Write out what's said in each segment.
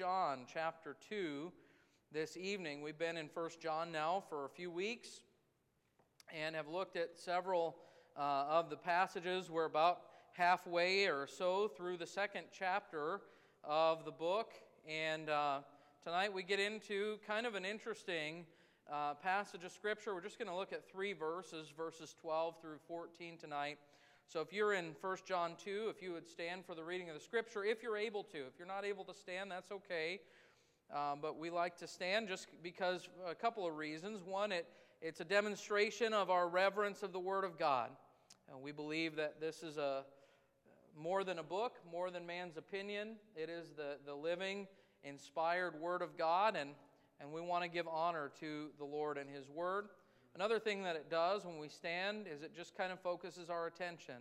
John chapter 2 this evening. We've been in 1 John now for a few weeks and have looked at several uh, of the passages. We're about halfway or so through the second chapter of the book. And uh, tonight we get into kind of an interesting uh, passage of Scripture. We're just going to look at three verses, verses 12 through 14 tonight. So if you're in 1 John 2, if you would stand for the reading of the Scripture, if you're able to. If you're not able to stand, that's okay. Um, but we like to stand just because a couple of reasons. One, it, it's a demonstration of our reverence of the Word of God. Uh, we believe that this is a more than a book, more than man's opinion. It is the, the living, inspired Word of God, and, and we want to give honor to the Lord and His Word. Another thing that it does when we stand is it just kind of focuses our attention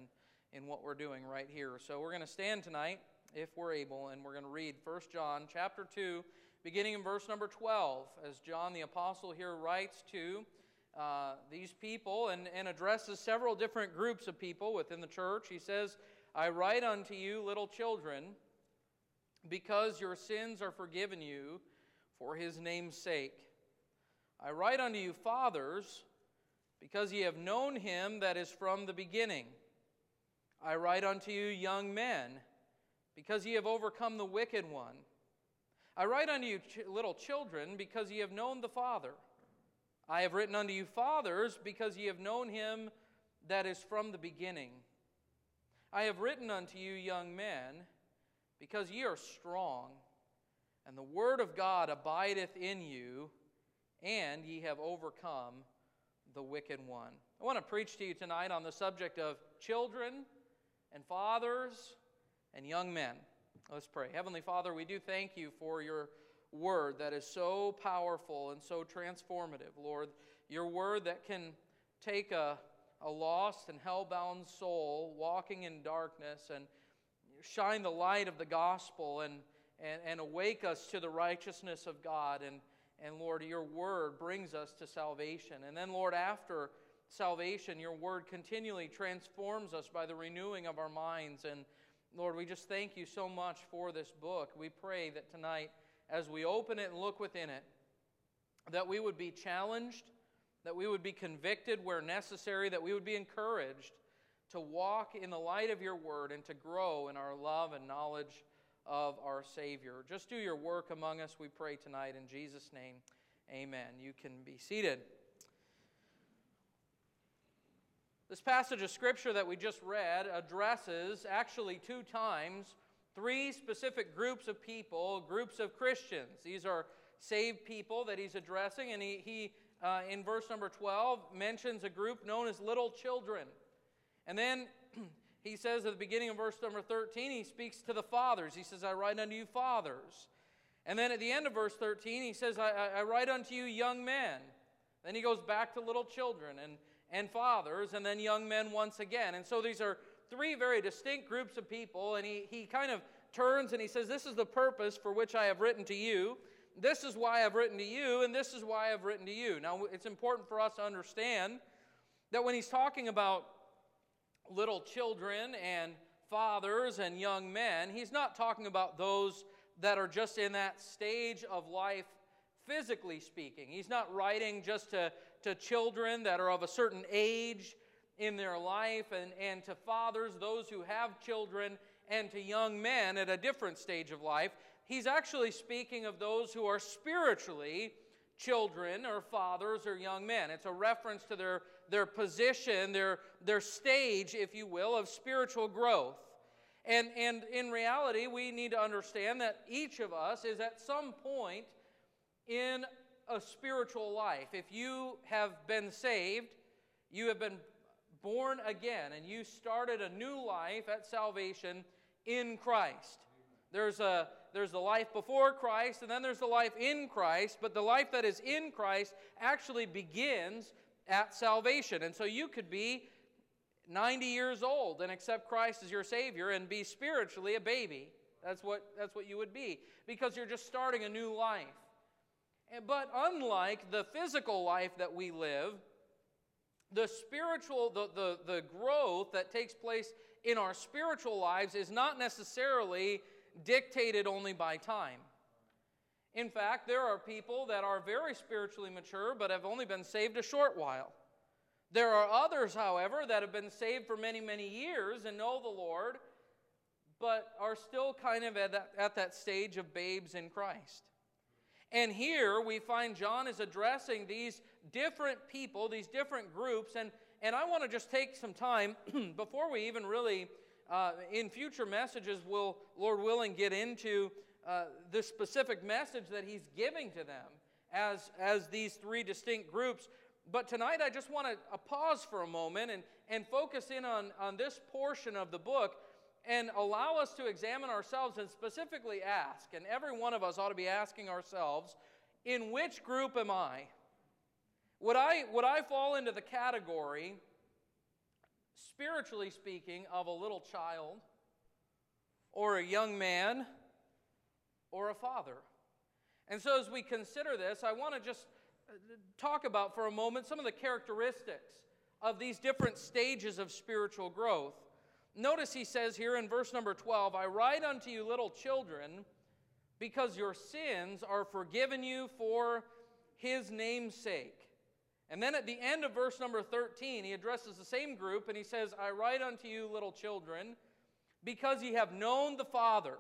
in what we're doing right here. So we're going to stand tonight if we're able and we're going to read 1 John chapter 2 beginning in verse number 12 as John the apostle here writes to uh, these people and, and addresses several different groups of people within the church. He says, I write unto you, little children, because your sins are forgiven you for his name's sake. I write unto you, fathers, because ye have known him that is from the beginning. I write unto you, young men, because ye have overcome the wicked one. I write unto you, ch- little children, because ye have known the Father. I have written unto you, fathers, because ye have known him that is from the beginning. I have written unto you, young men, because ye are strong, and the word of God abideth in you, and ye have overcome the wicked one. I want to preach to you tonight on the subject of children and fathers and young men. Let's pray. Heavenly Father, we do thank you for your word that is so powerful and so transformative, Lord. Your word that can take a, a lost and hell-bound soul walking in darkness and shine the light of the gospel and, and, and awake us to the righteousness of God. And, and Lord, your word brings us to salvation. And then, Lord, after salvation, your word continually transforms us by the renewing of our minds. And Lord, we just thank you so much for this book. We pray that tonight, as we open it and look within it, that we would be challenged, that we would be convicted where necessary, that we would be encouraged to walk in the light of your word and to grow in our love and knowledge of our Savior. Just do your work among us, we pray tonight. In Jesus' name, amen. You can be seated. This passage of Scripture that we just read addresses, actually two times, three specific groups of people, groups of Christians. These are saved people that he's addressing, and he, he uh, in verse number 12, mentions a group known as little children. And then he says at the beginning of verse number 13, he speaks to the fathers. He says, I write unto you, fathers. And then at the end of verse 13, he says, I, I, I write unto you, young men. Then he goes back to little children. And and fathers, and then young men once again. And so these are three very distinct groups of people, and he, he kind of turns and he says, This is the purpose for which I have written to you. This is why I've written to you, and this is why I've written to you. Now, it's important for us to understand that when he's talking about little children and fathers and young men, he's not talking about those that are just in that stage of life physically speaking. He's not writing just to, to children that are of a certain age in their life, and, and to fathers, those who have children, and to young men at a different stage of life. He's actually speaking of those who are spiritually children or fathers or young men. It's a reference to their, their position, their, their stage, if you will, of spiritual growth. And, and in reality, we need to understand that each of us is at some point in a spiritual life. If you have been saved, you have been born again, and you started a new life at salvation in Christ. There's, a, there's the life before Christ, and then there's the life in Christ, but the life that is in Christ actually begins at salvation. And so you could be 90 years old and accept Christ as your Savior and be spiritually a baby. That's what, that's what you would be, because you're just starting a new life. But unlike the physical life that we live, the spiritual, the, the, the growth that takes place in our spiritual lives is not necessarily dictated only by time. In fact, there are people that are very spiritually mature but have only been saved a short while. There are others, however, that have been saved for many, many years and know the Lord, but are still kind of at that, at that stage of babes in Christ. And here we find John is addressing these different people, these different groups, and, and I want to just take some time before we even really, uh, in future messages, will, Lord willing, get into uh, the specific message that he's giving to them as, as these three distinct groups. But tonight I just want to pause for a moment and, and focus in on, on this portion of the book and allow us to examine ourselves and specifically ask, and every one of us ought to be asking ourselves, in which group am I? Would I, would I fall into the category, spiritually speaking, of a little child, or a young man, or a father? And so, as we consider this, I want to just uh, talk about for a moment some of the characteristics of these different stages of spiritual growth. Notice he says here in verse number 12, I write unto you, little children, because your sins are forgiven you for his name's sake. And then at the end of verse number 13, he addresses the same group and he says, I write unto you, little children, because ye have known the Father.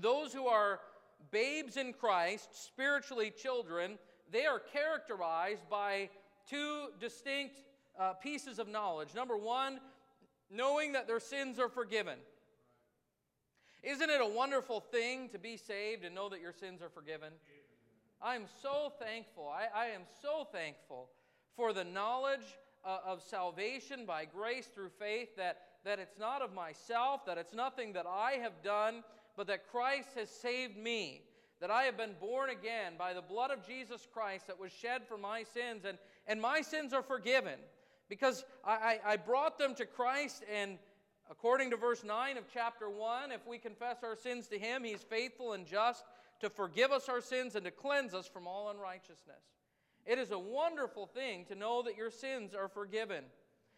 Those who are babes in Christ, spiritually children, they are characterized by two distinct uh, pieces of knowledge. Number one, knowing that their sins are forgiven. Isn't it a wonderful thing to be saved and know that your sins are forgiven? I'm so thankful. I, I am so thankful for the knowledge uh, of salvation by grace through faith, that, that it's not of myself, that it's nothing that I have done, but that Christ has saved me, that I have been born again by the blood of Jesus Christ that was shed for my sins, and, and my sins are forgiven because I, I, brought them to Christ, and according to verse 9 of chapter 1, if we confess our sins to Him, He's faithful and just to forgive us our sins and to cleanse us from all unrighteousness. It is a wonderful thing to know that your sins are forgiven.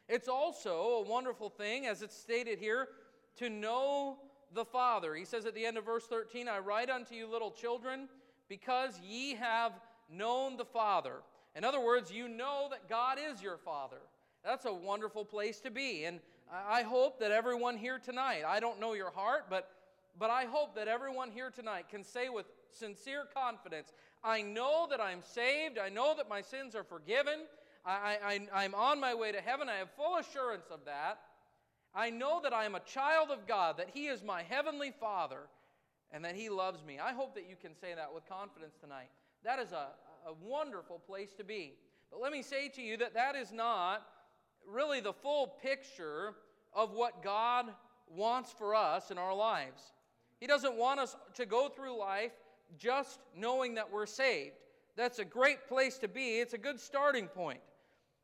It's also a wonderful thing, as it's stated here, to know the Father. He says at the end of verse 13, I write unto you, little children, because ye have known the Father. In other words, you know that God is your Father. That's a wonderful place to be. And I hope that everyone here tonight, I don't know your heart, but, but I hope that everyone here tonight can say with sincere confidence, I know that I'm saved. I know that my sins are forgiven. I, I, I'm on my way to heaven. I have full assurance of that. I know that I am a child of God, that He is my heavenly Father, and that He loves me. I hope that you can say that with confidence tonight. That is a, a wonderful place to be. But let me say to you that that is not really the full picture of what God wants for us in our lives. He doesn't want us to go through life just knowing that we're saved. That's a great place to be, it's a good starting point.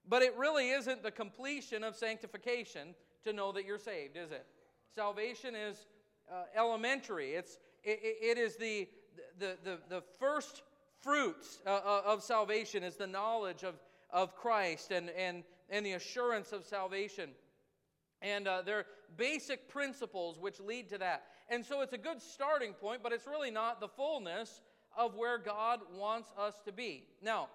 But it really isn't the completion of sanctification to know that you're saved, is it? Salvation is uh, elementary, it's, it, it is the, the, the, the first fruits uh, uh, of salvation, is the knowledge of, of Christ and, and and the assurance of salvation. And uh, there are basic principles which lead to that. And so it's a good starting point, but it's really not the fullness of where God wants us to be. Now,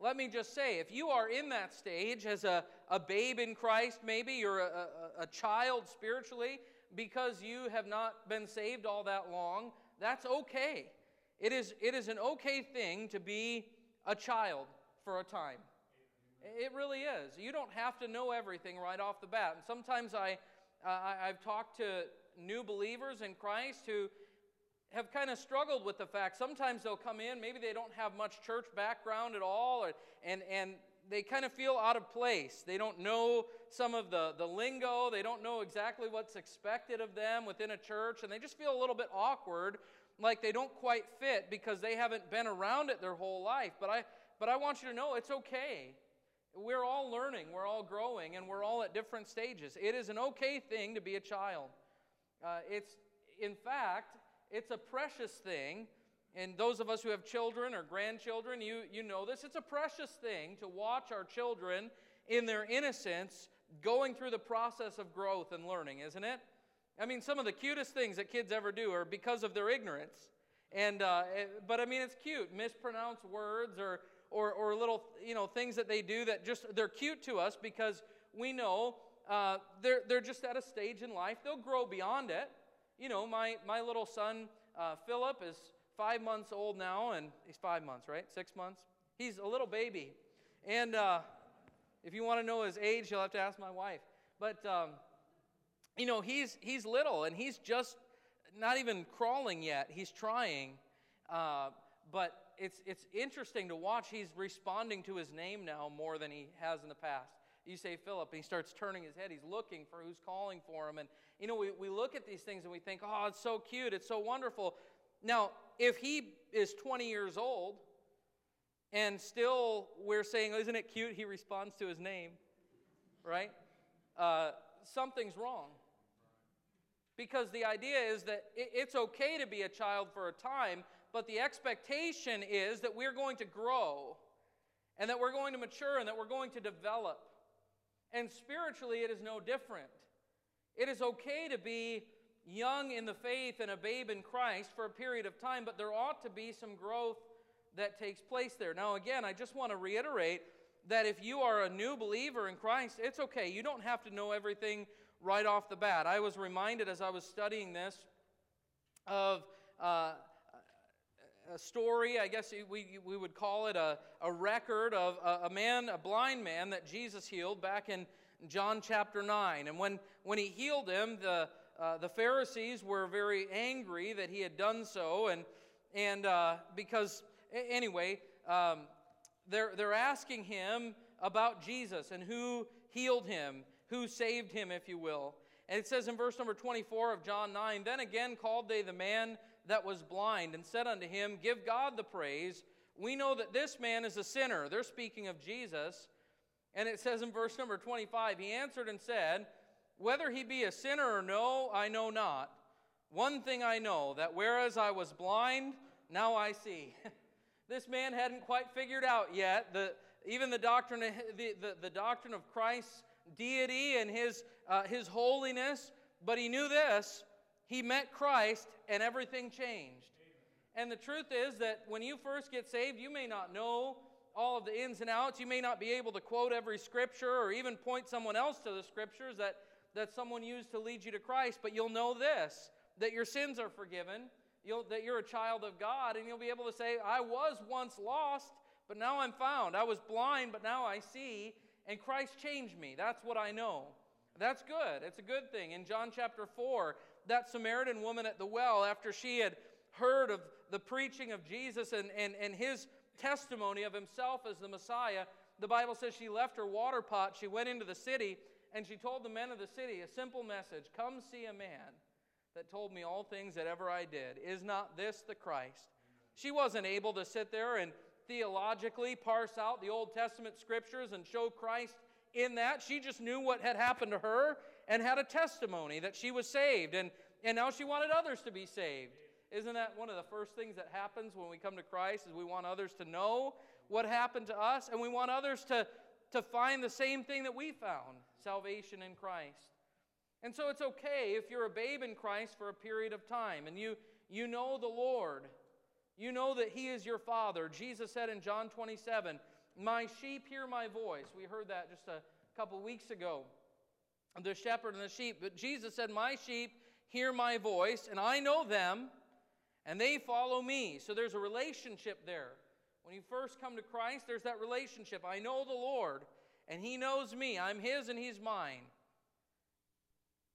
let me just say if you are in that stage as a, a babe in Christ, maybe you're a, a, a child spiritually because you have not been saved all that long, that's okay. It is, it is an okay thing to be a child for a time. It really is. You don't have to know everything right off the bat. And sometimes I, uh, I've talked to new believers in Christ who have kind of struggled with the fact sometimes they'll come in, maybe they don't have much church background at all, or, and, and they kind of feel out of place. They don't know some of the, the lingo, they don't know exactly what's expected of them within a church, and they just feel a little bit awkward, like they don't quite fit because they haven't been around it their whole life. But I, but I want you to know it's okay. We're all learning, we're all growing, and we're all at different stages. It is an okay thing to be a child. Uh, it's, in fact, it's a precious thing. And those of us who have children or grandchildren, you, you know this. It's a precious thing to watch our children in their innocence going through the process of growth and learning, isn't it? I mean, some of the cutest things that kids ever do are because of their ignorance. And, uh, eh, but I mean, it's cute. Mispronounced words or, or, or little, you know, things that they do that just, they're cute to us because we know uh, they're, they're just at a stage in life. They'll grow beyond it. You know, my, my little son, uh, Philip, is five months old now, and he's five months, right? Six months? He's a little baby. And uh, if you want to know his age, you'll have to ask my wife. But, um, you know, he's, he's little, and he's just not even crawling yet. He's trying. Uh, but it's, it's interesting to watch. He's responding to his name now more than he has in the past. You say Philip, and he starts turning his head. He's looking for who's calling for him. And, you know, we, we look at these things and we think, oh, it's so cute. It's so wonderful. Now, if he is 20 years old and still we're saying, isn't it cute? He responds to his name, right? Uh, something's wrong. Because the idea is that it's okay to be a child for a time, but the expectation is that we're going to grow and that we're going to mature and that we're going to develop. And spiritually, it is no different. It is okay to be young in the faith and a babe in Christ for a period of time, but there ought to be some growth that takes place there. Now, again, I just want to reiterate that if you are a new believer in Christ, it's okay. You don't have to know everything right off the bat. I was reminded as I was studying this of uh, a story, I guess we, we would call it a, a record of a, a, man, a blind man that Jesus healed back in John chapter 9. And when, when he healed him, the, uh, the Pharisees were very angry that he had done so. And, and uh, because, anyway, um, they're, they're asking him about Jesus and who healed him, who saved him, if you will. And it says in verse number 24 of John 9 Then again called they the man that was blind and said unto him, Give God the praise. We know that this man is a sinner. They're speaking of Jesus. And it says in verse number 25, He answered and said, Whether he be a sinner or no, I know not. One thing I know, that whereas I was blind, now I see. this man hadn't quite figured out yet the, even the doctrine, the, the, the doctrine of Christ's deity and his, uh, his holiness, but he knew this he met Christ and everything changed. And the truth is that when you first get saved, you may not know all of the ins and outs. You may not be able to quote every scripture or even point someone else to the scriptures that, that someone used to lead you to Christ, but you'll know this that your sins are forgiven, you'll, that you're a child of God, and you'll be able to say, I was once lost, but now I'm found. I was blind, but now I see, and Christ changed me. That's what I know. That's good. It's a good thing. In John chapter 4, that Samaritan woman at the well, after she had heard of the preaching of Jesus and, and, and his testimony of himself as the Messiah, the Bible says she left her water pot, she went into the city, and she told the men of the city a simple message Come see a man that told me all things that ever I did. Is not this the Christ? She wasn't able to sit there and theologically parse out the Old Testament scriptures and show Christ in that. She just knew what had happened to her and had a testimony that she was saved, and, and now she wanted others to be saved. Isn't that one of the first things that happens when we come to Christ is we want others to know what happened to us, and we want others to, to find the same thing that we found, salvation in Christ. And so it's okay if you're a babe in Christ for a period of time and you, you know the Lord. You know that He is your Father. Jesus said in John 27, My sheep hear my voice. We heard that just a couple weeks ago the shepherd and the sheep. But Jesus said, My sheep hear my voice, and I know them, and they follow me. So there's a relationship there. When you first come to Christ, there's that relationship. I know the Lord, and He knows me. I'm His, and He's mine.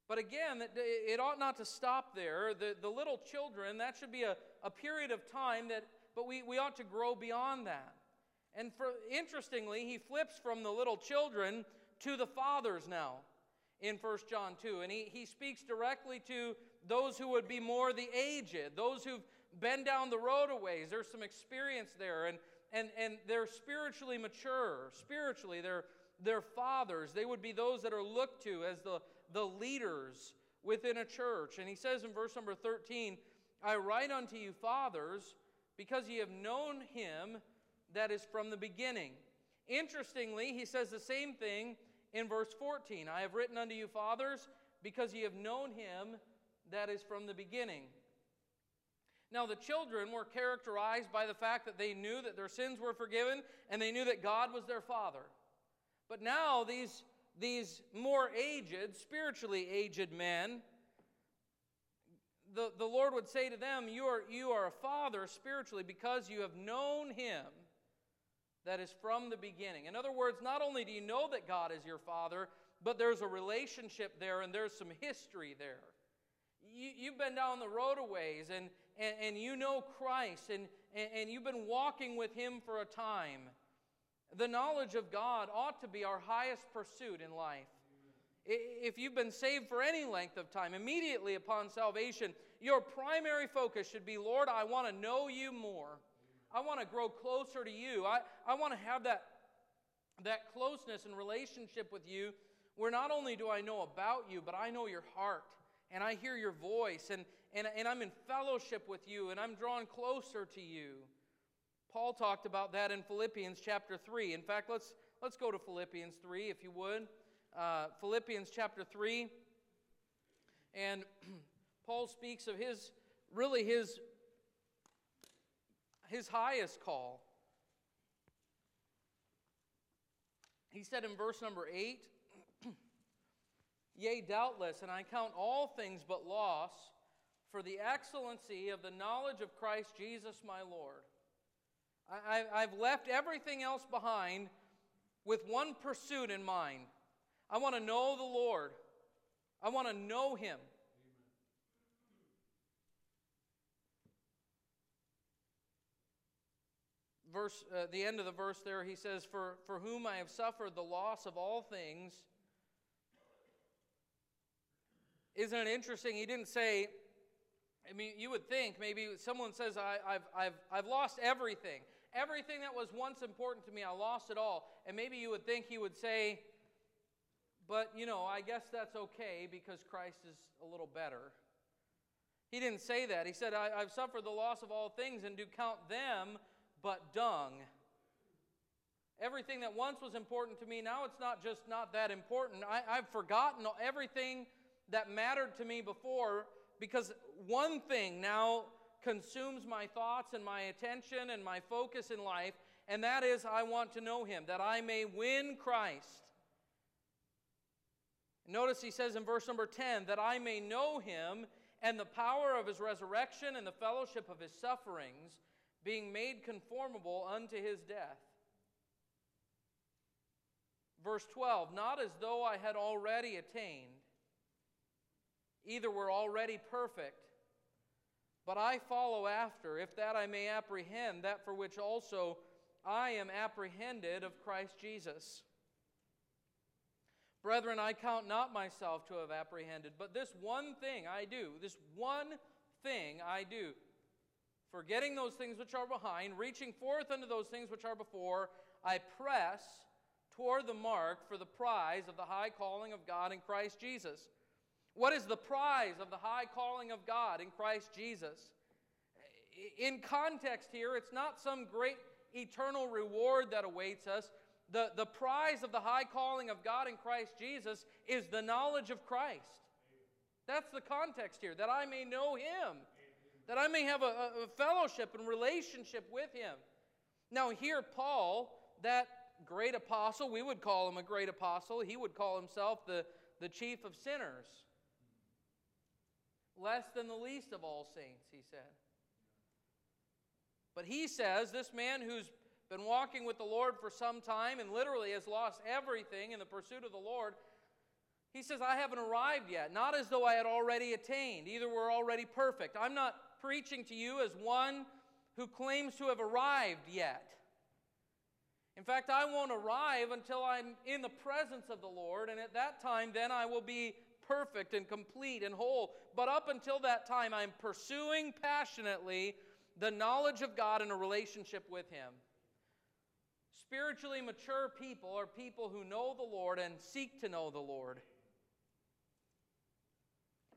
But again, it ought not to stop there. The, the little children, that should be a, a period of time that, but we, we ought to grow beyond that. And for, interestingly, he flips from the little children to the fathers now in 1 John 2. And he, he speaks directly to those who would be more the aged, those who've been down the road a ways. There's some experience there, and, and, and they're spiritually mature. Spiritually, they're, they're fathers. They would be those that are looked to as the, the leaders within a church. And he says in verse number 13, I write unto you, fathers, because ye have known him that is from the beginning. Interestingly, he says the same thing in verse 14 I have written unto you, fathers, because ye have known him that is from the beginning. Now, the children were characterized by the fact that they knew that their sins were forgiven and they knew that God was their Father. But now, these, these more aged, spiritually aged men, the, the Lord would say to them, you are, you are a father spiritually because you have known Him that is from the beginning. In other words, not only do you know that God is your Father, but there's a relationship there and there's some history there. You, you've been down the road a ways and, and, and you know Christ and, and, and you've been walking with Him for a time. The knowledge of God ought to be our highest pursuit in life. If you've been saved for any length of time, immediately upon salvation, your primary focus should be Lord, I want to know you more. I want to grow closer to you. I, I want to have that, that closeness and relationship with you where not only do I know about you, but I know your heart and I hear your voice and, and, and I'm in fellowship with you and I'm drawn closer to you. Paul talked about that in Philippians chapter 3. In fact, let's, let's go to Philippians 3 if you would. Uh, Philippians chapter 3. And Paul speaks of his, really his his highest call. He said in verse number 8, Yea, doubtless, and I count all things but loss for the excellency of the knowledge of Christ Jesus my Lord. I, have left everything else behind with one pursuit in mind. I want to know the Lord, I want to know Him. Verse, uh, the end of the verse there, he says, for, for whom I have suffered the loss of all things. Isn't it interesting? He didn't say, I mean, you would think maybe someone says, I, have I've, I've lost everything. Everything that was once important to me, I lost it all. And maybe you would think he would say, but, you know, I guess that's okay because Christ is a little better. He didn't say that. He said, I, have suffered the loss of all things and do count them but dung. Everything that once was important to me, now it's not just not that important. I, I've forgotten everything that mattered to me before because one thing now consumes my thoughts and my attention and my focus in life, and that is I want to know Him, that I may win Christ. Notice he says in verse number 10 that I may know Him and the power of His resurrection and the fellowship of His sufferings being made conformable unto his death. Verse 12, not as though I had already attained, either were already perfect, but I follow after, if that I may apprehend that for which also I am apprehended of Christ Jesus. Brethren, I count not myself to have apprehended, but this one thing I do, this one thing I do forgetting those things which are behind, reaching forth unto those things which are before, I press toward the mark for the prize of the high calling of God in Christ Jesus. What is the prize of the high calling of God in Christ Jesus? In context here, it's not some great eternal reward that awaits us. The, the prize of the high calling of God in Christ Jesus is the knowledge of Christ. That's the context here, that I may know Him that I may have a, a fellowship and relationship with him. Now, here, Paul, that great apostle, we would call him a great apostle, he would call himself the, the chief of sinners. Less than the least of all saints, he said. But he says, this man who's been walking with the Lord for some time and literally has lost everything in the pursuit of the Lord, he says, I haven't arrived yet, not as though I had already attained. Either we're already perfect. I'm not preaching to you as one who claims to have arrived yet. In fact, I won't arrive until I'm in the presence of the Lord, and at that time, then I will be perfect and complete and whole. But up until that time, I'm pursuing passionately the knowledge of God and a relationship with Him. Spiritually mature people are people who know the Lord and seek to know the Lord.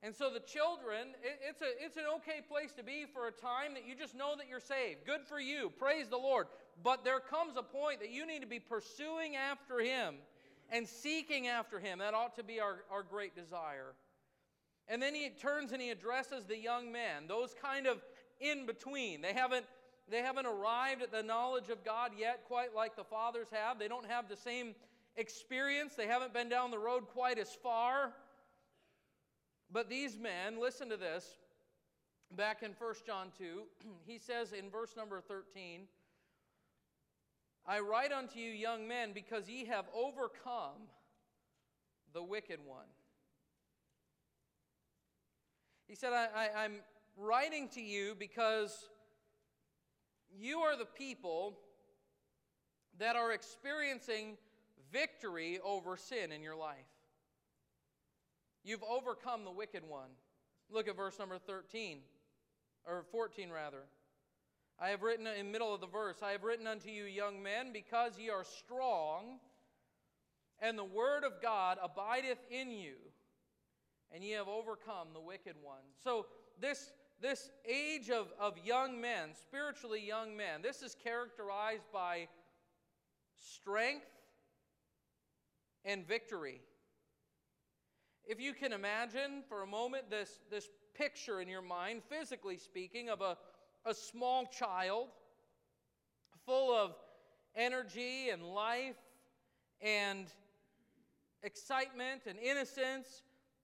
And so the children, it, it's, a, it's an okay place to be for a time that you just know that you're saved. Good for you. Praise the Lord. But there comes a point that you need to be pursuing after Him and seeking after Him. That ought to be our, our great desire. And then he turns and he addresses the young men, those kind of in between. They haven't, they haven't arrived at the knowledge of God yet, quite like the fathers have. They don't have the same experience, they haven't been down the road quite as far. But these men, listen to this. Back in 1 John 2, he says in verse number 13, I write unto you, young men, because ye have overcome the wicked one. He said, I, am writing to you because you are the people that are experiencing victory over sin in your life. You've overcome the wicked one. Look at verse number 13, or 14 rather. I have written in the middle of the verse, I have written unto you, young men, because ye are strong, and the word of God abideth in you, and ye have overcome the wicked one. So this this age of, of young men, spiritually young men, this is characterized by strength and victory. If you can imagine for a moment this, this picture in your mind, physically speaking, of a, a small child full of energy and life and excitement and innocence,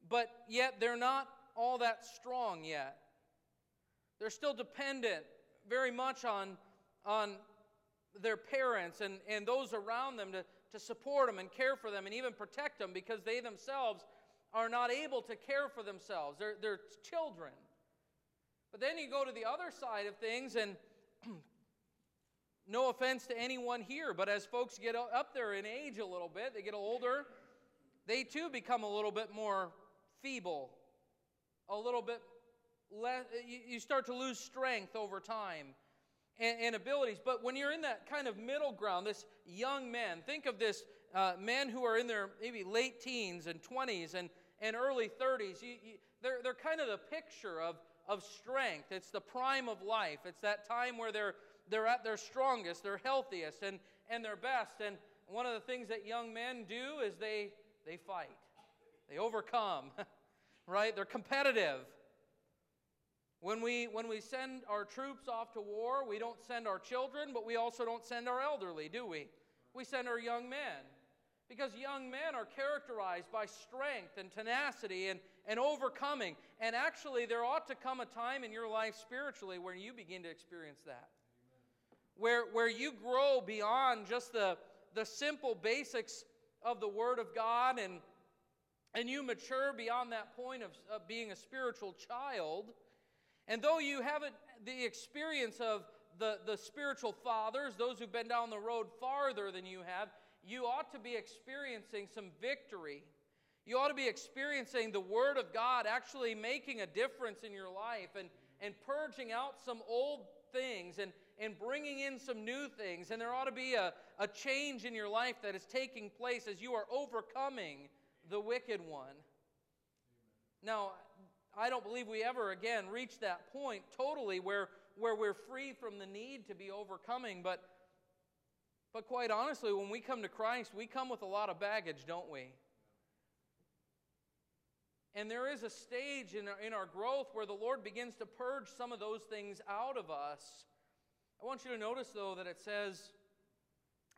but yet they're not all that strong yet. They're still dependent very much on, on their parents and, and those around them to, to support them and care for them and even protect them because they themselves are not able to care for themselves. They're, they're children. But then you go to the other side of things, and no offense to anyone here, but as folks get up there in age a little bit, they get older, they too become a little bit more feeble, a little bit less, you start to lose strength over time and, abilities. But when you're in that kind of middle ground, this young men, think of this uh, men who are in their maybe late teens and 20s and, and early 30s. You, you, they're, they're kind of the picture of, of strength. It's the prime of life. It's that time where they're, they're at their strongest, their healthiest, and, and their best. And one of the things that young men do is they, they fight, they overcome, right? They're competitive. When we, when we send our troops off to war, we don't send our children, but we also don't send our elderly, do we? We send our young men. Because young men are characterized by strength and tenacity and, and overcoming. And actually, there ought to come a time in your life spiritually where you begin to experience that. Where, where you grow beyond just the, the simple basics of the Word of God and, and you mature beyond that point of, of being a spiritual child and though you haven't the experience of the, the spiritual fathers, those who've been down the road farther than you have, you ought to be experiencing some victory. You ought to be experiencing the Word of God actually making a difference in your life and, and purging out some old things and, and bringing in some new things. And there ought to be a, a change in your life that is taking place as you are overcoming the wicked one. Now, I don't believe we ever again reach that point totally where, where we're free from the need to be overcoming. But, but quite honestly, when we come to Christ, we come with a lot of baggage, don't we? And there is a stage in our, in our growth where the Lord begins to purge some of those things out of us. I want you to notice, though, that it says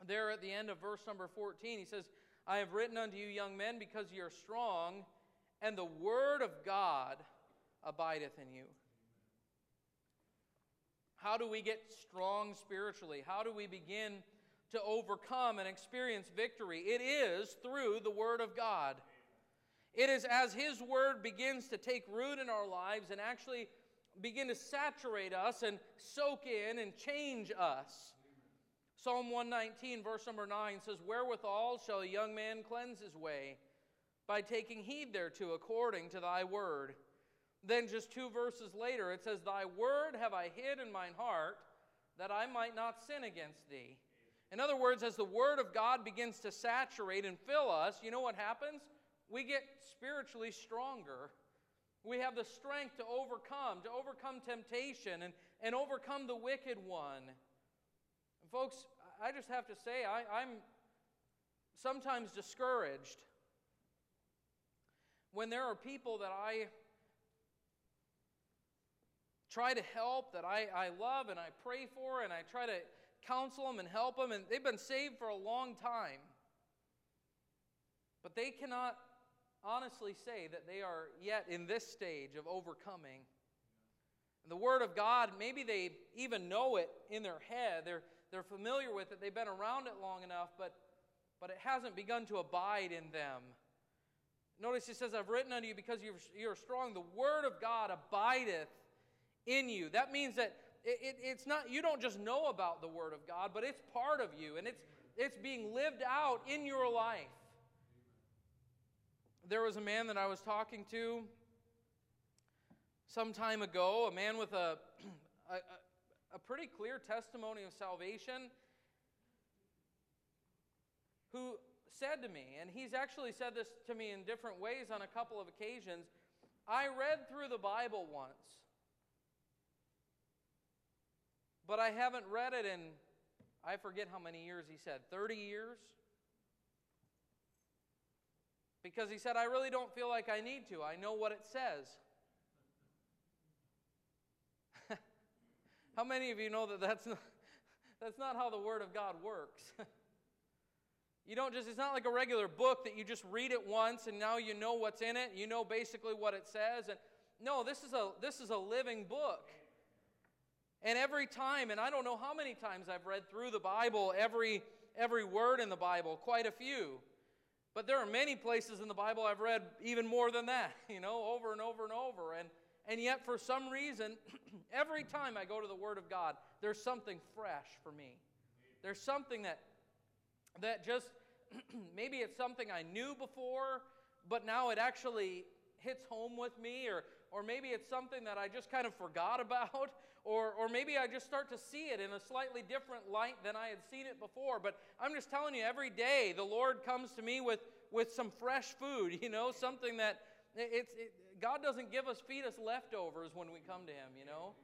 there at the end of verse number 14, he says, I have written unto you, young men, because ye are strong and the word of God abideth in you. How do we get strong spiritually? How do we begin to overcome and experience victory? It is through the Word of God. It is as His Word begins to take root in our lives and actually begin to saturate us and soak in and change us. Psalm 119, verse number 9 says, Wherewithal shall a young man cleanse his way? by taking heed thereto according to thy word. Then, just two verses later, it says, Thy word have I hid in mine heart, that I might not sin against thee. In other words, as the word of God begins to saturate and fill us, you know what happens? We get spiritually stronger. We have the strength to overcome, to overcome temptation and, and overcome the wicked one. And folks, I just have to say, I, I'm sometimes discouraged when there are people that I try to help, that I, I love and I pray for, and I try to counsel them and help them, and they've been saved for a long time. But they cannot honestly say that they are yet in this stage of overcoming. the Word of God, maybe they even know it in their head. They're, they're familiar with it. They've been around it long enough, but, but it hasn't begun to abide in them. Notice he says, I've written unto you because you're, you're strong. The Word of God abideth in you. That means that it, it, it's not, you don't just know about the Word of God, but it's part of you, and it's, it's being lived out in your life. There was a man that I was talking to some time ago, a man with a, a, a pretty clear testimony of salvation, who said to me, and he's actually said this to me in different ways on a couple of occasions I read through the Bible once, but I haven't read it in, I forget how many years he said, 30 years? Because he said, I really don't feel like I need to. I know what it says. how many of you know that that's not, that's not how the Word of God works? you don't just, it's not like a regular book that you just read it once and now you know what's in it. You know basically what it says. And no, this is a, this is a living book. And every time, and I don't know how many times I've read through the Bible, every, every word in the Bible, quite a few. But there are many places in the Bible I've read even more than that, you know, over and over and over. And, and yet, for some reason, every time I go to the Word of God, there's something fresh for me. There's something that, that just, maybe it's something I knew before, but now it actually hits home with me, or, or maybe it's something that I just kind of forgot about, or, or maybe I just start to see it in a slightly different light than I had seen it before. But I'm just telling you, every day the Lord comes to me with, with some fresh food, you know, something that it's, it, God doesn't give us, feed us leftovers when we come to Him, you know.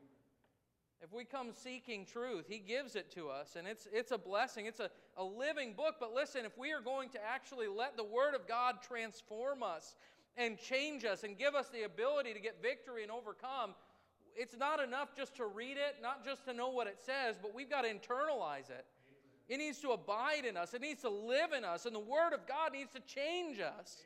If we come seeking truth, He gives it to us, and it's, it's a blessing. It's a, a living book. But listen, if we are going to actually let the Word of God transform us and change us and give us the ability to get victory and overcome, it's not enough just to read it, not just to know what it says, but we've got to internalize it. It needs to abide in us, it needs to live in us, and the Word of God needs to change us.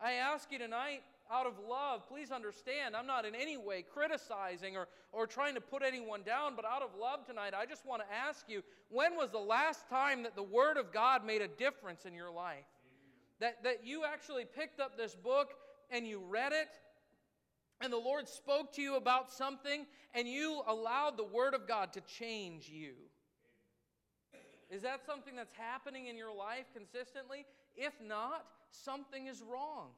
I ask you tonight, out of love, please understand, I'm not in any way criticizing or, or trying to put anyone down, but out of love tonight, I just want to ask you when was the last time that the Word of God made a difference in your life? That, that you actually picked up this book and you read it and the Lord spoke to you about something and you allowed the Word of God to change you. Is that something that's happening in your life consistently? If not, something is wrong.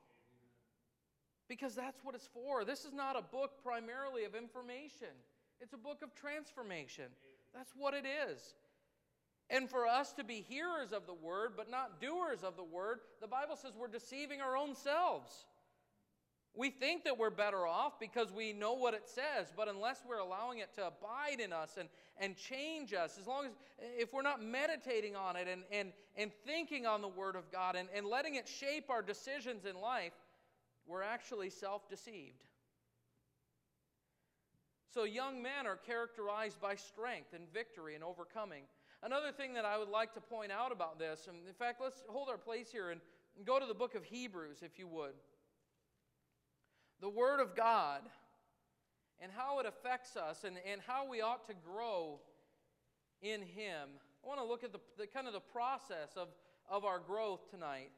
Because that's what it's for. This is not a book primarily of information, it's a book of transformation. That's what it is. And for us to be hearers of the word, but not doers of the word, the Bible says we're deceiving our own selves. We think that we're better off because we know what it says, but unless we're allowing it to abide in us and, and change us, as long as if we're not meditating on it and, and, and thinking on the Word of God and, and letting it shape our decisions in life, we're actually self deceived. So, young men are characterized by strength and victory and overcoming. Another thing that I would like to point out about this, and in fact, let's hold our place here and go to the book of Hebrews, if you would the Word of God and how it affects us and, and how we ought to grow in Him. I want to look at the, the kind of the process of, of our growth tonight.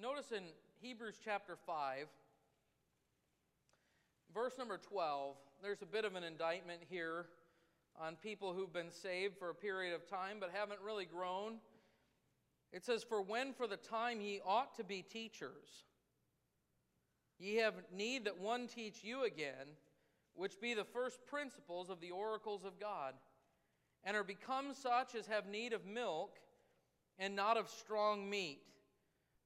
Notice in Hebrews chapter 5, verse number 12, there's a bit of an indictment here on people who've been saved for a period of time but haven't really grown. It says, For when for the time ye ought to be teachers, ye have need that one teach you again, which be the first principles of the oracles of God, and are become such as have need of milk and not of strong meat.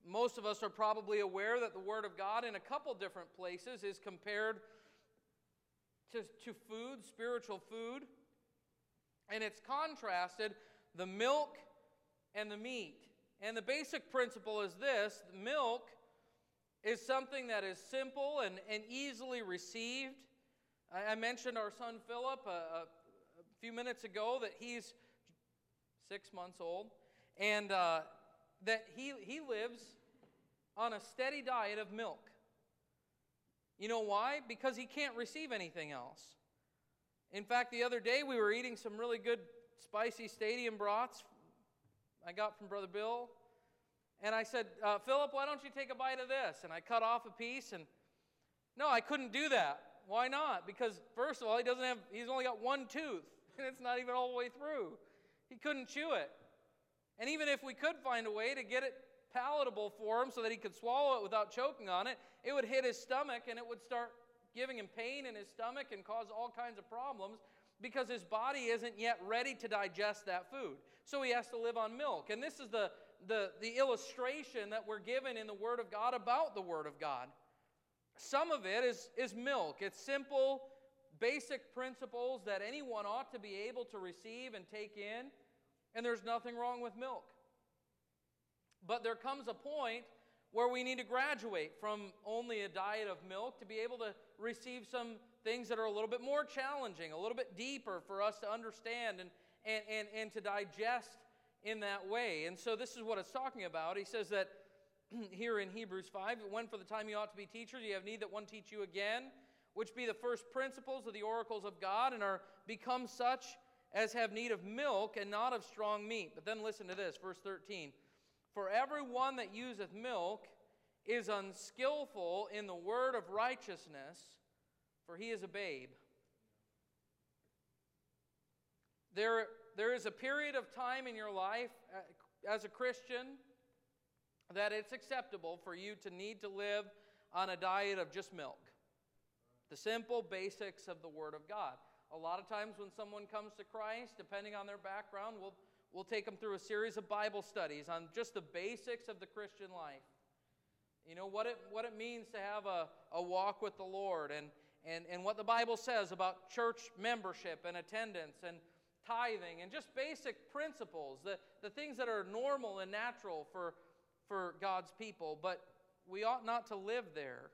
Most of us are probably aware that the Word of God, in a couple different places, is compared to, to food, spiritual food, and it's contrasted the milk and the meat. And the basic principle is this milk is something that is simple and, and easily received. I, I mentioned our son Philip a, a, a, few minutes ago that he's six months old and uh, that he, he lives on a steady diet of milk. You know why? Because he can't receive anything else. In fact, the other day we were eating some really good spicy stadium brats I got from Brother Bill. And I said, uh, Philip, why don't you take a bite of this? And I cut off a piece, and no, I couldn't do that. Why not? Because, first of all, he doesn't have, he's only got one tooth, and it's not even all the way through. He couldn't chew it. And even if we could find a way to get it palatable for him so that he could swallow it without choking on it, it would hit his stomach and it would start giving him pain in his stomach and cause all kinds of problems because his body isn't yet ready to digest that food. So he has to live on milk. And this is the, the, the illustration that we're given in the Word of God about the Word of God. Some of it is, is milk, it's simple, basic principles that anyone ought to be able to receive and take in, and there's nothing wrong with milk. But there comes a point where we need to graduate from only a diet of milk to be able to receive some things that are a little bit more challenging, a little bit deeper for us to understand and, and, and, and to digest in that way. And so this is what it's talking about. He says that here in Hebrews 5, when for the time you ought to be teachers, you have need that one teach you again, which be the first principles of the oracles of God, and are become such as have need of milk and not of strong meat. But then listen to this, verse 13. For everyone that useth milk is unskillful in the word of righteousness, for he is a babe. There, there is a period of time in your life uh, as a Christian that it's acceptable for you to need to live on a diet of just milk. The simple basics of the Word of God. A lot of times when someone comes to Christ, depending on their background, we'll We'll take them through a series of Bible studies on just the basics of the Christian life. You know, what it, what it means to have a, a walk with the Lord and, and, and what the Bible says about church membership and attendance and tithing and just basic principles, the, the things that are normal and natural for, for God's people. But we ought not to live there.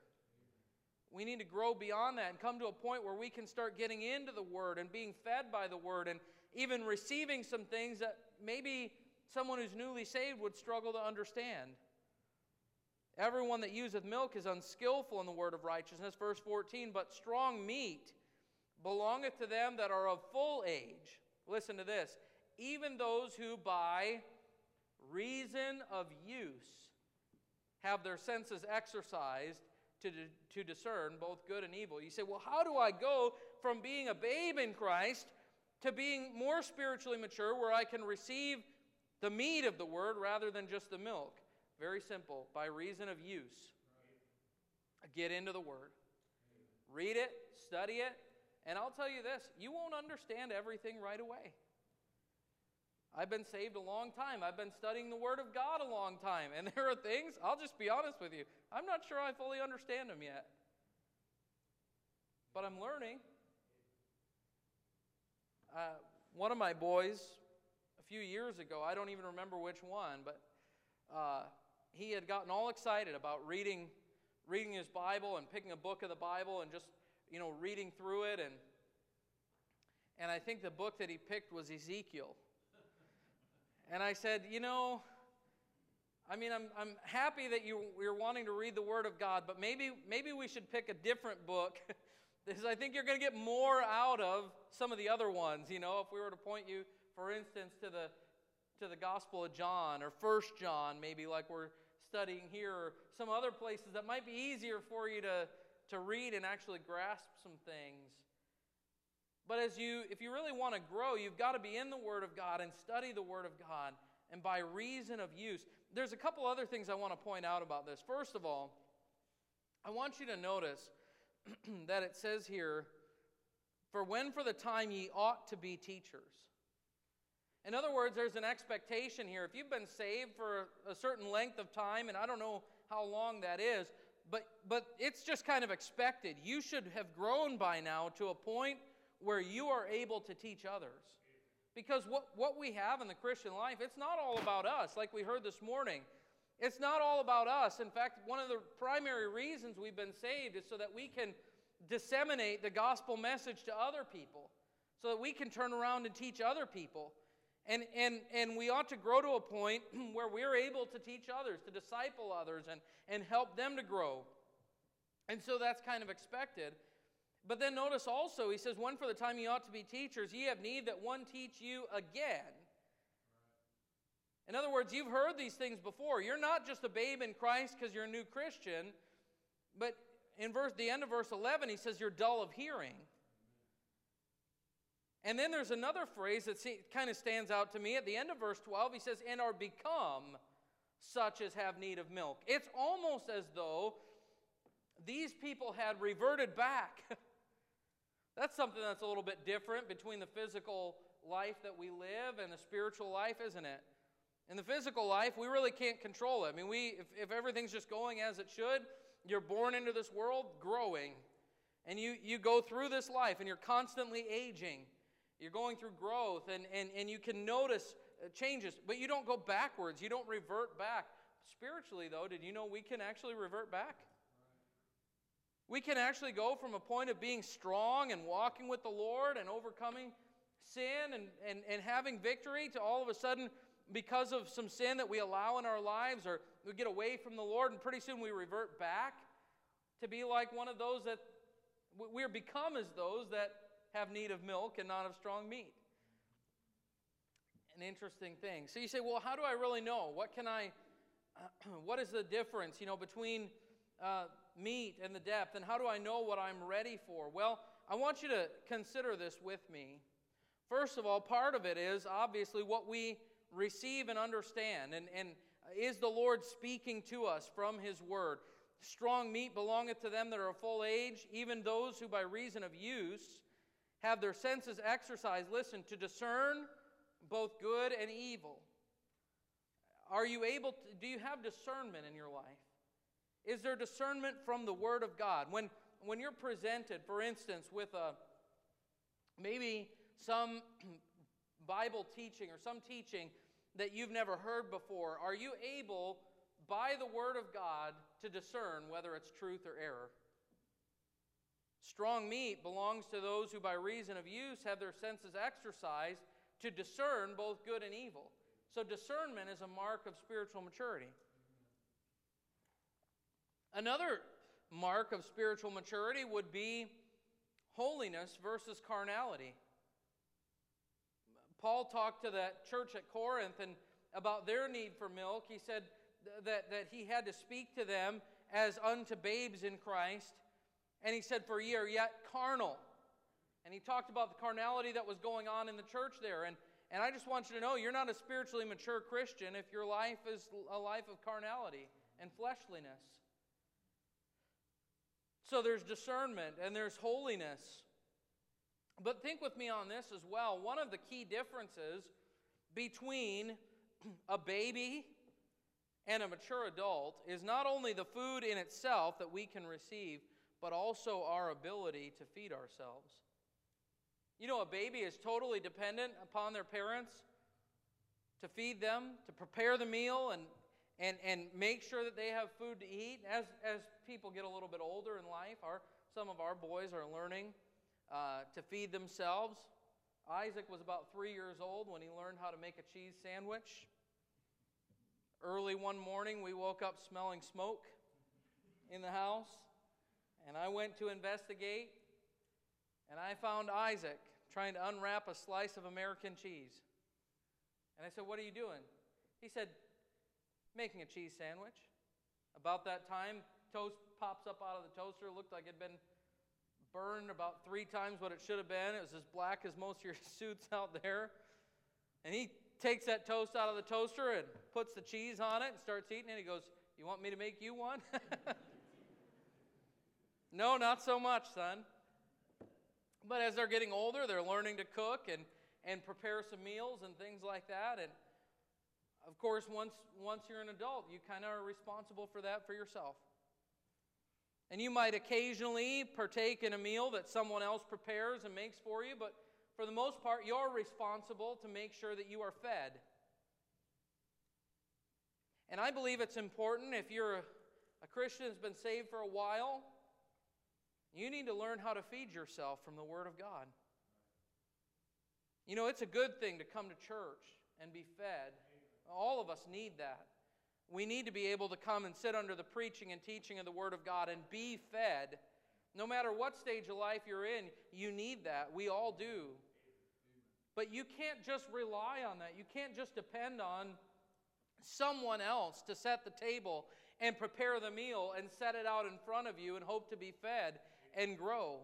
We need to grow beyond that and come to a point where we can start getting into the Word and being fed by the Word and even receiving some things that maybe someone who's newly saved would struggle to understand. Everyone that useth milk is unskillful in the word of righteousness. Verse 14, but strong meat belongeth to them that are of full age. Listen to this. Even those who by reason of use have their senses exercised to, to discern both good and evil. You say, well, how do I go from being a babe in Christ to being more spiritually mature where I can receive the meat of the word rather than just the milk. Very simple. By reason of use, get into the word, read it, study it, and I'll tell you this you won't understand everything right away. I've been saved a long time. I've been studying the Word of God a long time. And there are things, I'll just be honest with you, I'm not sure I fully understand them yet. But I'm learning. Uh, one of my boys, a few years ago, I don't even remember which one, but uh, he had gotten all excited about reading, reading his Bible and picking a book of the Bible and just, you know, reading through it. And, and I think the book that he picked was Ezekiel. And I said, you know, I mean, I'm, I'm happy that you, you're wanting to read the Word of God, but maybe, maybe we should pick a different book Because I think you're going to get more out of some of the other ones. You know, if we were to point you, for instance, to the to the Gospel of John or First John, maybe like we're studying here, or some other places that might be easier for you to, to read and actually grasp some things. But as you, if you really want to grow, you've got to be in the Word of God and study the Word of God. And by reason of use, there's a couple other things I want to point out about this. First of all, I want you to notice that it says here, For when for the time ye ought to be teachers. In other words, there's an expectation here. If you've been saved for a certain length of time, and I don't know how long that is, but, but it's just kind of expected. You should have grown by now to a point where you are able to teach others. Because what, what we have in the Christian life, it's not all about us, like we heard this morning. It's not all about us. In fact, one of the primary reasons we've been saved is so that we can disseminate the gospel message to other people, so that we can turn around and teach other people. And, and, and we ought to grow to a point where we're able to teach others, to disciple others, and, and help them to grow. And so that's kind of expected. But then notice also, he says, One for the time ye ought to be teachers, ye have need that one teach you again in other words, you've heard these things before. You're not just a babe in Christ because you're a new Christian, but in verse, the end of verse 11, he says you're dull of hearing. And then there's another phrase that kind of stands out to me. At the end of verse 12, he says, and are become such as have need of milk. It's almost as though these people had reverted back. that's something that's a little bit different between the physical life that we live and the spiritual life, isn't it? In the physical life, we really can't control it. I mean, we, if, if everything's just going as it should, you're born into this world growing. And you, you go through this life and you're constantly aging. You're going through growth and, and, and you can notice uh, changes, but you don't go backwards. You don't revert back. Spiritually, though, did you know we can actually revert back? We can actually go from a point of being strong and walking with the Lord and overcoming sin and, and, and having victory to all of a sudden because of some sin that we allow in our lives, or we get away from the Lord, and pretty soon we revert back to be like one of those that we're become as those that have need of milk and not of strong meat. An interesting thing. So you say, well, how do I really know? What can I, what is the difference, you know, between uh, meat and the depth, and how do I know what I'm ready for? Well, I want you to consider this with me. First of all, part of it is obviously what we receive and understand. And, and is the Lord speaking to us from His Word? Strong meat belongeth to them that are of full age, even those who by reason of use have their senses exercised, listen, to discern both good and evil. Are you able to, do you have discernment in your life? Is there discernment from the Word of God? When, when you're presented, for instance, with a maybe some Bible teaching or some teaching that you've never heard before, are you able, by the Word of God, to discern whether it's truth or error? Strong meat belongs to those who, by reason of use, have their senses exercised to discern both good and evil. So, discernment is a mark of spiritual maturity. Another mark of spiritual maturity would be holiness versus carnality. Paul talked to that church at Corinth and about their need for milk. He said that, that he had to speak to them as unto babes in Christ. And he said, For ye are yet carnal. And he talked about the carnality that was going on in the church there. And, and I just want you to know you're not a spiritually mature Christian if your life is a life of carnality and fleshliness. So there's discernment and there's holiness. But think with me on this as well. One of the key differences between a baby and a mature adult is not only the food in itself that we can receive, but also our ability to feed ourselves. You know, a baby is totally dependent upon their parents to feed them, to prepare the meal, and, and, and make sure that they have food to eat. As, as people get a little bit older in life, our, some of our boys are learning uh, to feed themselves. Isaac was about three years old when he learned how to make a cheese sandwich. Early one morning, we woke up smelling smoke in the house, and I went to investigate, and I found Isaac trying to unwrap a slice of American cheese. And I said, What are you doing? He said, Making a cheese sandwich. About that time, toast pops up out of the toaster, looked like it had been burned about three times what it should have been. It was as black as most of your suits out there. And he takes that toast out of the toaster and puts the cheese on it and starts eating it. He goes, You want me to make you one? no, not so much, son. But as they're getting older, they're learning to cook and, and prepare some meals and things like that. And of course, once, once you're an adult, you kind of are responsible for that for yourself. And you might occasionally partake in a meal that someone else prepares and makes for you, but for the most part, you're responsible to make sure that you are fed. And I believe it's important if you're a, a Christian that's been saved for a while, you need to learn how to feed yourself from the Word of God. You know, it's a good thing to come to church and be fed. All of us need that. We need to be able to come and sit under the preaching and teaching of the Word of God and be fed. No matter what stage of life you're in, you need that. We all do. But you can't just rely on that. You can't just depend on someone else to set the table and prepare the meal and set it out in front of you and hope to be fed and grow.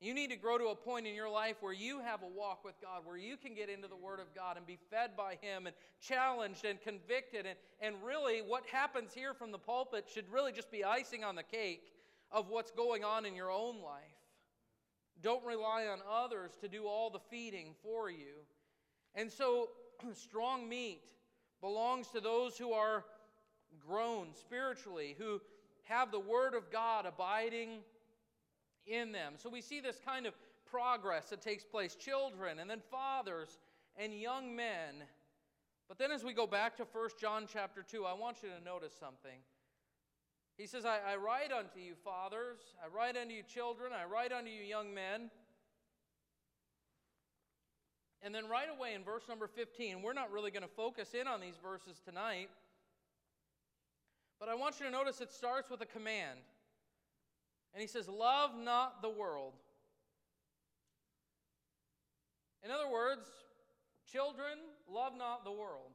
You need to grow to a point in your life where you have a walk with God, where you can get into the Word of God and be fed by Him and challenged and convicted. And, and really, what happens here from the pulpit should really just be icing on the cake of what's going on in your own life. Don't rely on others to do all the feeding for you. And so, strong meat belongs to those who are grown spiritually, who have the Word of God abiding in them. So we see this kind of progress that takes place children, and then fathers, and young men. But then as we go back to 1 John chapter 2, I want you to notice something. He says, I, I write unto you, fathers, I write unto you, children, I write unto you, young men. And then right away in verse number 15, we're not really going to focus in on these verses tonight, but I want you to notice it starts with a command. And he says, Love not the world. In other words, children, love not the world.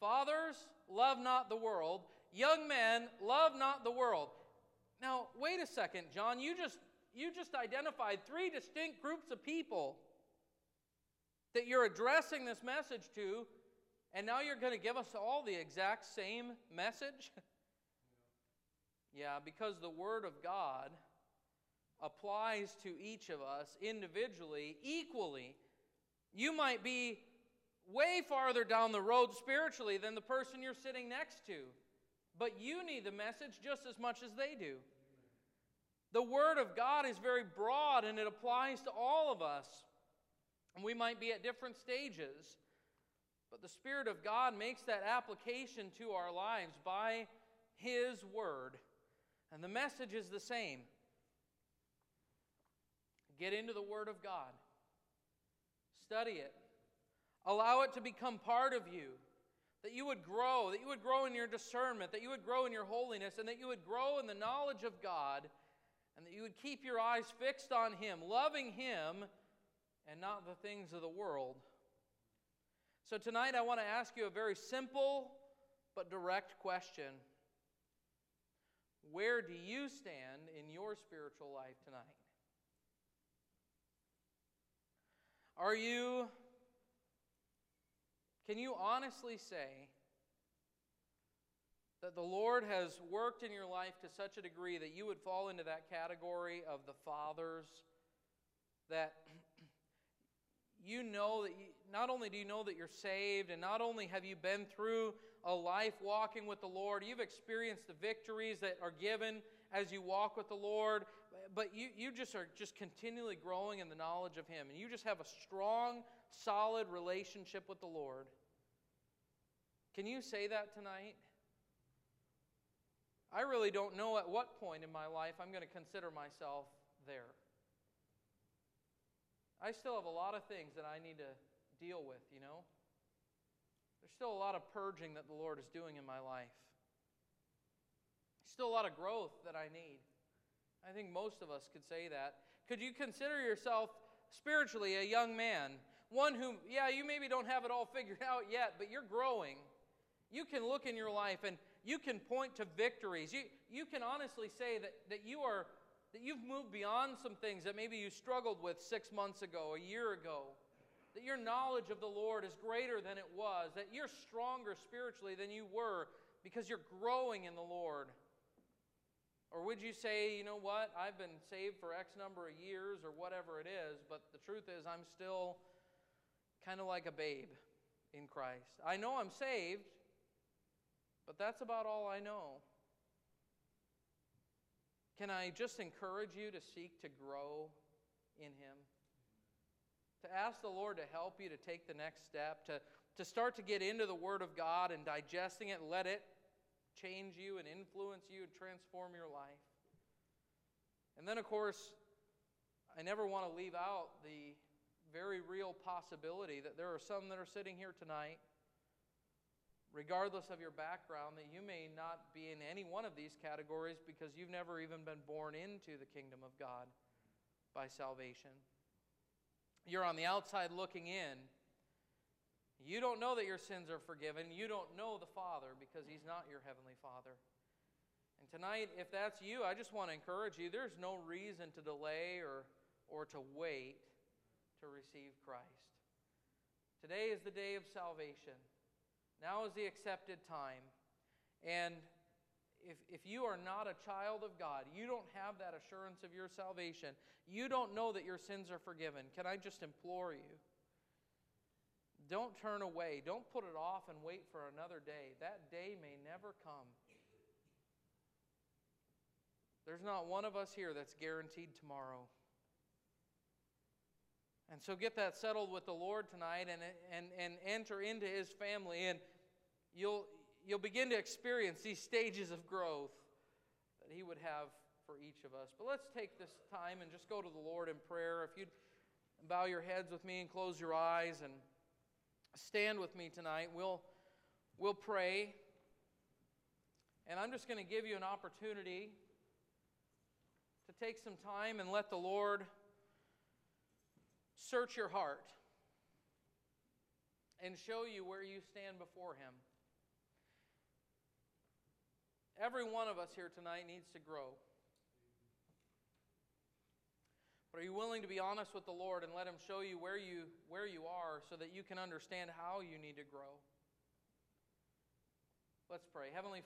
Fathers, love not the world. Young men, love not the world. Now, wait a second, John. You just, you just identified three distinct groups of people that you're addressing this message to, and now you're going to give us all the exact same message? yeah, because the Word of God applies to each of us individually equally. You might be way farther down the road spiritually than the person you're sitting next to. But you need the message just as much as they do. The Word of God is very broad and it applies to all of us. And we might be at different stages. But the Spirit of God makes that application to our lives by His Word. And the message is the same get into the Word of God, study it, allow it to become part of you that you would grow, that you would grow in your discernment, that you would grow in your holiness, and that you would grow in the knowledge of God, and that you would keep your eyes fixed on Him, loving Him, and not the things of the world. So tonight I want to ask you a very simple but direct question. Where do you stand in your spiritual life tonight? Are you can you honestly say that the Lord has worked in your life to such a degree that you would fall into that category of the fathers that you know that you, not only do you know that you're saved, and not only have you been through a life walking with the Lord, you've experienced the victories that are given as you walk with the Lord, but you, you just are just continually growing in the knowledge of Him, and you just have a strong, solid relationship with the Lord. Can you say that tonight? I really don't know at what point in my life I'm going to consider myself there. I still have a lot of things that I need to deal with, you know? There's still a lot of purging that the Lord is doing in my life. Still a lot of growth that I need. I think most of us could say that. Could you consider yourself spiritually a young man? One who, yeah, you maybe don't have it all figured out yet, but you're growing. You can look in your life and you can point to victories. You, you can honestly say that, that you are that you've moved beyond some things that maybe you struggled with six months ago, a year ago. That your knowledge of the Lord is greater than it was, that you're stronger spiritually than you were because you're growing in the Lord. Or would you say, you know what, I've been saved for X number of years or whatever it is, but the truth is I'm still kind of like a babe in Christ. I know I'm saved, but that's about all I know. Can I just encourage you to seek to grow in Him? To ask the Lord to help you to take the next step, to, to start to get into the Word of God and digesting it, let it change you and influence you and transform your life. And then, of course, I never want to leave out the very real possibility that there are some that are sitting here tonight, regardless of your background, that you may not be in any one of these categories because you've never even been born into the kingdom of God by salvation. You're on the outside looking in you don't know that your sins are forgiven. You don't know the Father because He's not your Heavenly Father. And tonight, if that's you, I just want to encourage you there's no reason to delay or, or to wait to receive Christ. Today is the day of salvation. Now is the accepted time. And if, if you are not a child of God, you don't have that assurance of your salvation, you don't know that your sins are forgiven, can I just implore you? Don't turn away. Don't put it off and wait for another day. That day may never come. There's not one of us here that's guaranteed tomorrow. And so get that settled with the Lord tonight and, and, and enter into his family, and you'll, you'll begin to experience these stages of growth that he would have for each of us. But let's take this time and just go to the Lord in prayer. If you'd bow your heads with me and close your eyes and stand with me tonight. We'll, we'll pray. And I'm just going to give you an opportunity to take some time and let the Lord search your heart and show you where you stand before Him. Every one of us here tonight needs to grow. But are you willing to be honest with the Lord and let Him show you where you, where you are so that you can understand how you need to grow? Let's pray. Heavenly